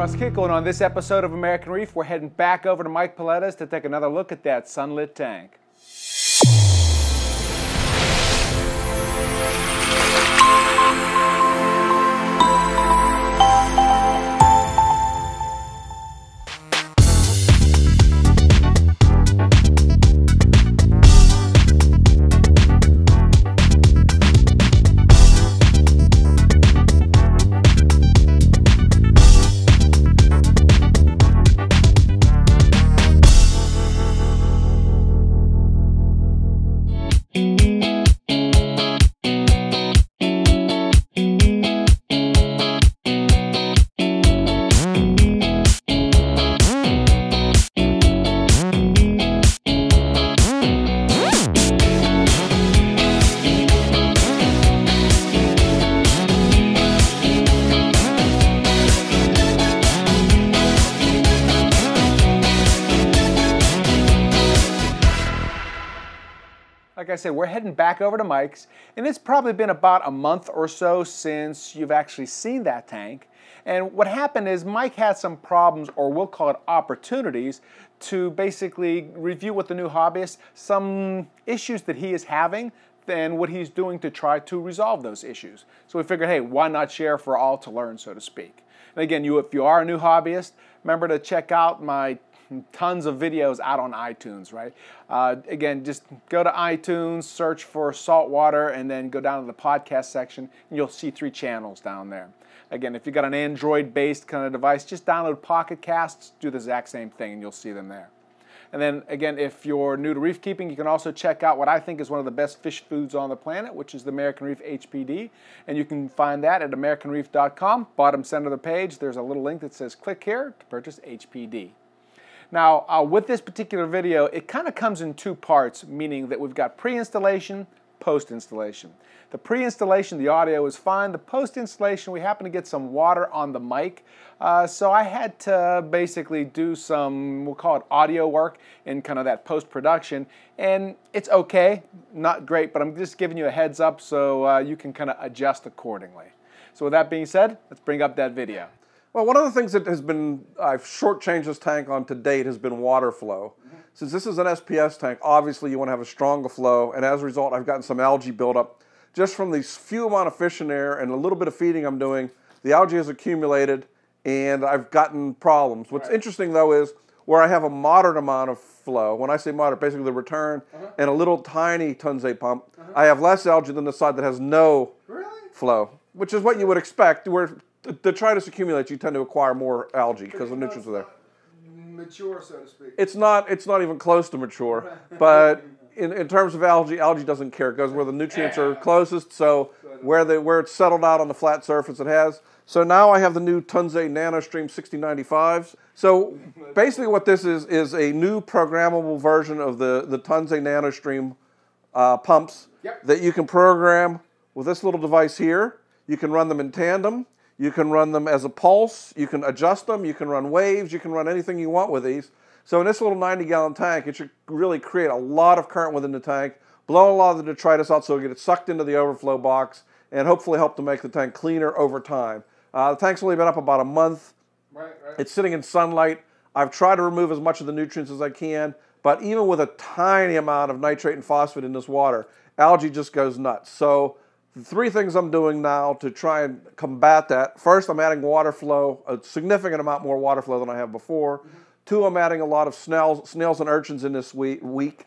Russ Kickle, and on this episode of American Reef, we're heading back over to Mike Paletta's to take another look at that sunlit tank. I said, we're heading back over to Mike's, and it's probably been about a month or so since you've actually seen that tank. And what happened is Mike had some problems, or we'll call it opportunities, to basically review with the new hobbyist some issues that he is having and what he's doing to try to resolve those issues. So we figured, hey, why not share for all to learn, so to speak. And again, you if you are a new hobbyist, remember to check out my tons of videos out on iTunes, right? Uh, again, just go to iTunes, search for saltwater, and then go down to the podcast section, and you'll see three channels down there. Again, if you've got an Android-based kind of device, just download Pocket Casts, do the exact same thing, and you'll see them there. And then again, if you're new to reef keeping, you can also check out what I think is one of the best fish foods on the planet, which is the American Reef HPD. And you can find that at AmericanReef.com. Bottom center of the page, there's a little link that says click here to purchase HPD. Now, uh, with this particular video, it kind of comes in two parts, meaning that we've got pre-installation, post-installation. The pre-installation, the audio is fine. The post-installation, we happen to get some water on the mic. Uh, so I had to basically do some, we'll call it audio work in kind of that post-production. And it's okay, not great, but I'm just giving you a heads up so uh, you can kind of adjust accordingly. So with that being said, let's bring up that video. Well, one of the things that has been, I've shortchanged this tank on to date has been water flow. Mm -hmm. Since this is an SPS tank, obviously you want to have a stronger flow, and as a result, I've gotten some algae buildup. Just from these few amount of fish in there and a little bit of feeding I'm doing, the algae has accumulated, and I've gotten problems. What's right. interesting though is where I have a moderate amount of flow, when I say moderate, basically the return uh -huh. and a little tiny Tunze pump, uh -huh. I have less algae than the side that has no really? flow, which is what you would expect, where the detritus accumulates, you tend to acquire more algae because the nutrients are there. Mature, so to speak. It's not. It's not even close to mature. but in, in terms of algae, algae doesn't care. It goes where the nutrients are closest. So where they where it's settled out on the flat surface, it has. So now I have the new Tunze NanoStream 6095s. So basically, what this is is a new programmable version of the the Tunze NanoStream uh, pumps yep. that you can program with this little device here. You can run them in tandem. You can run them as a pulse. You can adjust them. You can run waves. You can run anything you want with these. So in this little 90 gallon tank, it should really create a lot of current within the tank, blow a lot of the detritus out so it gets sucked into the overflow box, and hopefully help to make the tank cleaner over time. Uh, the tank's only been up about a month. Right, right. It's sitting in sunlight. I've tried to remove as much of the nutrients as I can, but even with a tiny amount of nitrate and phosphate in this water, algae just goes nuts. So three things I'm doing now to try and combat that. First, I'm adding water flow, a significant amount more water flow than I have before. Mm -hmm. Two, I'm adding a lot of snails, snails and urchins in this week.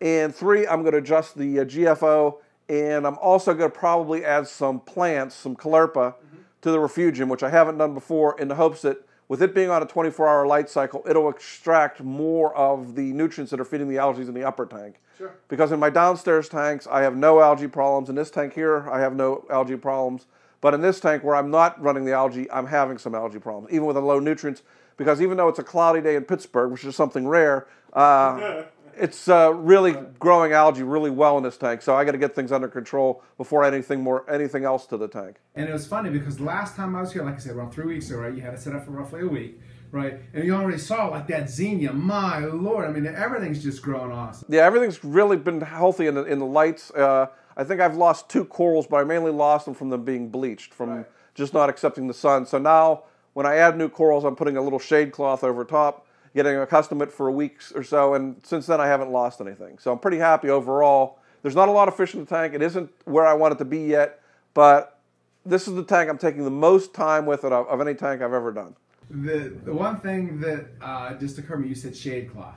And three, I'm going to adjust the uh, GFO, and I'm also going to probably add some plants, some caulerpa, mm -hmm. to the refugium, which I haven't done before, in the hopes that with it being on a 24-hour light cycle, it'll extract more of the nutrients that are feeding the algae in the upper tank. Sure. Because in my downstairs tanks, I have no algae problems. In this tank here, I have no algae problems. But in this tank where I'm not running the algae, I'm having some algae problems, even with the low nutrients. Because even though it's a cloudy day in Pittsburgh, which is something rare, uh, it's uh, really growing algae really well in this tank. So I got to get things under control before anything more anything else to the tank. And it was funny because last time I was here, like I said, around three weeks ago, right? You had it set up for roughly a week. Right, and you already saw like that xenia. My lord, I mean, everything's just growing awesome. Yeah, everything's really been healthy in the, in the lights. Uh, I think I've lost two corals, but I mainly lost them from them being bleached, from right. just not accepting the sun. So now when I add new corals, I'm putting a little shade cloth over top, getting accustomed to it for a week or so, and since then I haven't lost anything. So I'm pretty happy overall. There's not a lot of fish in the tank. It isn't where I want it to be yet, but this is the tank I'm taking the most time with it of, of any tank I've ever done. The the one thing that uh, just occurred to me, you said shade cloth,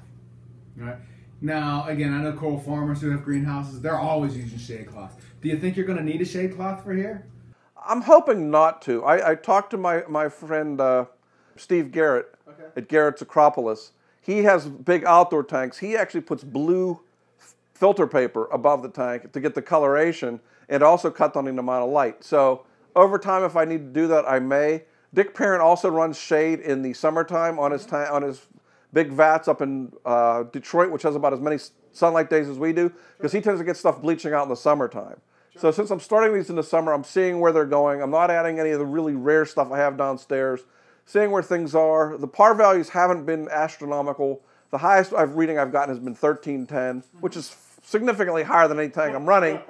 right? Now, again, I know coral farmers who have greenhouses; they're always using shade cloth. Do you think you're going to need a shade cloth for here? I'm hoping not to. I, I talked to my my friend uh, Steve Garrett Okay. at Garrett's Acropolis. He has big outdoor tanks. He actually puts blue filter paper above the tank to get the coloration and also cut down the amount of light. So over time, if I need to do that, I may. Dick Parent also runs shade in the summertime on his ta- on his big vats up in uh, Detroit, which has about as many sunlight days as we do, because he tends to get stuff bleaching out in the summertime. So since I'm starting these in the summer, I'm seeing where they're going. I'm not adding any of the really rare stuff I have downstairs. Seeing where things are. The par values haven't been astronomical. The highest I've reading I've gotten has been 1310, which is significantly higher than any tank I'm running.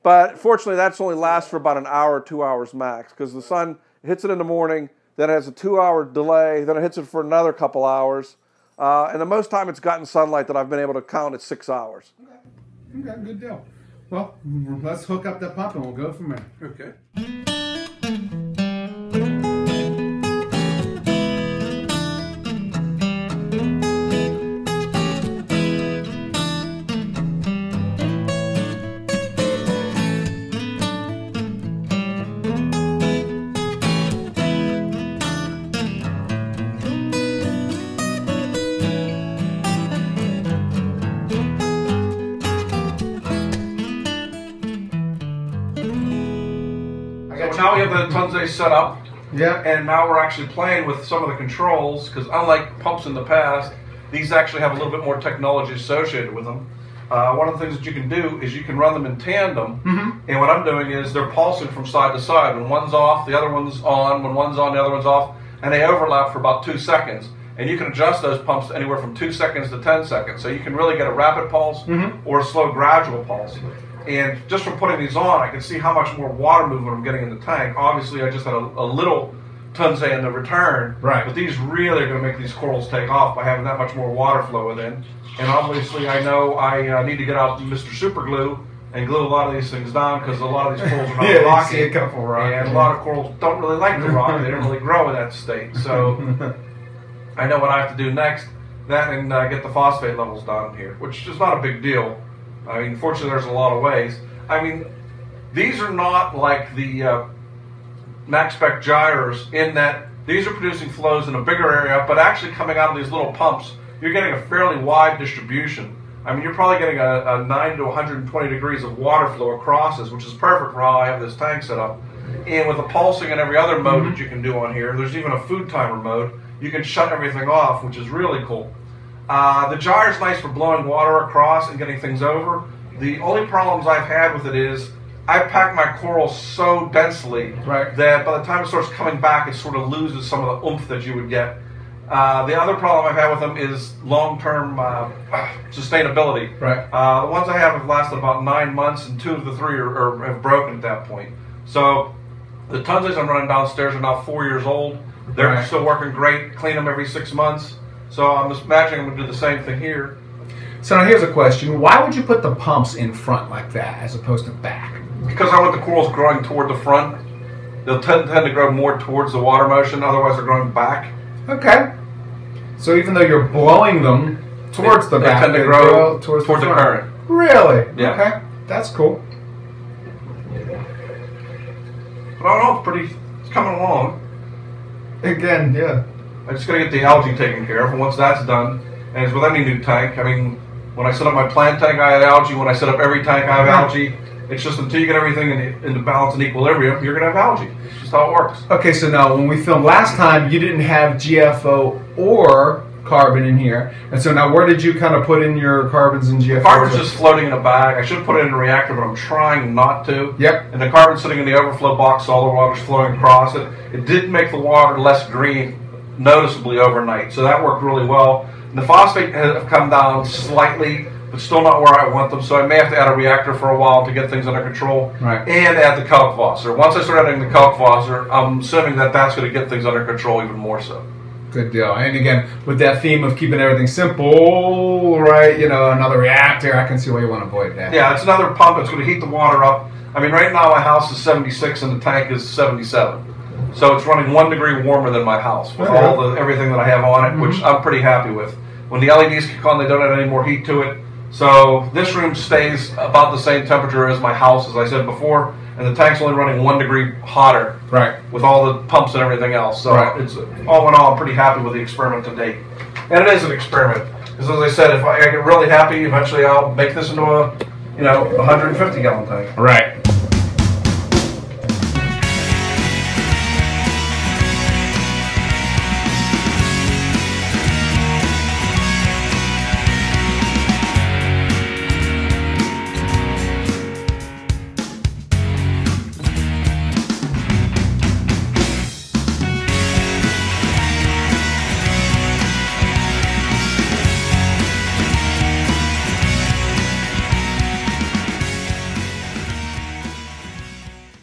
But fortunately, that's only lasts for about an hour, two hours max, because the sun hits it in the morning, then it has a two-hour delay, then it hits it for another couple hours, uh, and the most time it's gotten sunlight that I've been able to count is six hours. Okay, good deal. Well, let's hook up that pump and we'll go from there. Okay. So now we have the Tunze set up, Yeah. and now we're actually playing with some of the controls because unlike pumps in the past, these actually have a little bit more technology associated with them. Uh, one of the things that you can do is you can run them in tandem, and what I'm doing is they're pulsing from side to side. When one's off, the other one's on. When one's on, the other one's off, and they overlap for about two seconds. And you can adjust those pumps anywhere from two seconds to 10 seconds. So you can really get a rapid pulse or a slow gradual pulse. And just from putting these on, I can see how much more water movement I'm getting in the tank. Obviously, I just had a, a little Tunze in the return. Right. But these really are going to make these corals take off by having that much more water flow within. And obviously, I know I uh, need to get out Mr. Super Glue and glue a lot of these things down because a lot of these corals are not Yeah, rocky. see a couple rocky, And a lot of corals don't really like the rock. They don't really grow in that state. So I know what I have to do next. That and uh, get the phosphate levels down here, which is not a big deal. I mean, fortunately, there's a lot of ways. I mean, these are not like the uh, MaxSpect Gyres in that these are producing flows in a bigger area, but actually coming out of these little pumps, you're getting a fairly wide distribution. I mean, you're probably getting a, a 9 to 120 degrees of water flow across this, which is perfect for how I have this tank set up. And with the pulsing and every other mode that you can do on here, there's even a food timer mode. You can shut everything off, which is really cool. Uh, the gyre is nice for blowing water across and getting things over. The only problems I've had with it is I pack my coral so densely Right. that by the time it starts coming back, it sort of loses some of the oomph that you would get. Uh, the other problem I've had with them is long-term uh, sustainability. Right. Uh, the ones I have have lasted about nine months, and two of the three are, are have broken at that point. So the Tunzes I'm running downstairs are now four years old. They're Right. still working great. Clean them every six months. So I'm just imagining I'm going to do the same thing here. So now here's a question: Why would you put the pumps in front like that as opposed to back? Because I want the corals growing toward the front. They'll tend, tend to grow more towards the water motion. Otherwise, they're growing back. Okay. So even though you're blowing them towards the back, They tend to they grow towards, towards the, the current. Really? Yeah. Okay. That's cool. But I don't know. It's pretty. It's coming along. Again, yeah. I just gotta get the algae taken care of, and once that's done, and as with any new tank, I mean, when I set up my plant tank, I had algae. When I set up every tank, I have algae. It's just until you get everything in, in the balance and equilibrium, you're gonna have algae. It's just how it works. Okay, so now when we filmed last time, you didn't have GFO or carbon in here, and so now where did you kind of put in your carbons and GFO? Carbon's just floating in a bag. I should put it in a reactor, but I'm trying not to. Yep. And the carbon's sitting in the overflow box, so all the water's flowing across it. It did make the water less green noticeably overnight, so that worked really well. And the phosphate have come down slightly, but still not where I want them. So I may have to add a reactor for a while to get things under control. Right. And add the Kalkwasser. Once I start adding the Kalkwasser, I'm assuming that that's going to get things under control even more so. Good deal. And again, with that theme of keeping everything simple, right? You know, another reactor. I can see why you want to avoid that. Yeah, it's another pump. It's going to heat the water up. I mean, right now my house is 76 and the tank is 77. So it's running one degree warmer than my house with all the everything that I have on it, which mm-hmm. I'm pretty happy with. When the LEDs kick on, they don't add any more heat to it. So this room stays about the same temperature as my house, as I said before, and the tank's only running one degree hotter Right. with all the pumps and everything else. So Right. it's all in all, I'm pretty happy with the experiment to date. And it is an experiment, because as I said, if I, I get really happy, eventually I'll make this into a, you know, 150 gallon tank. Right.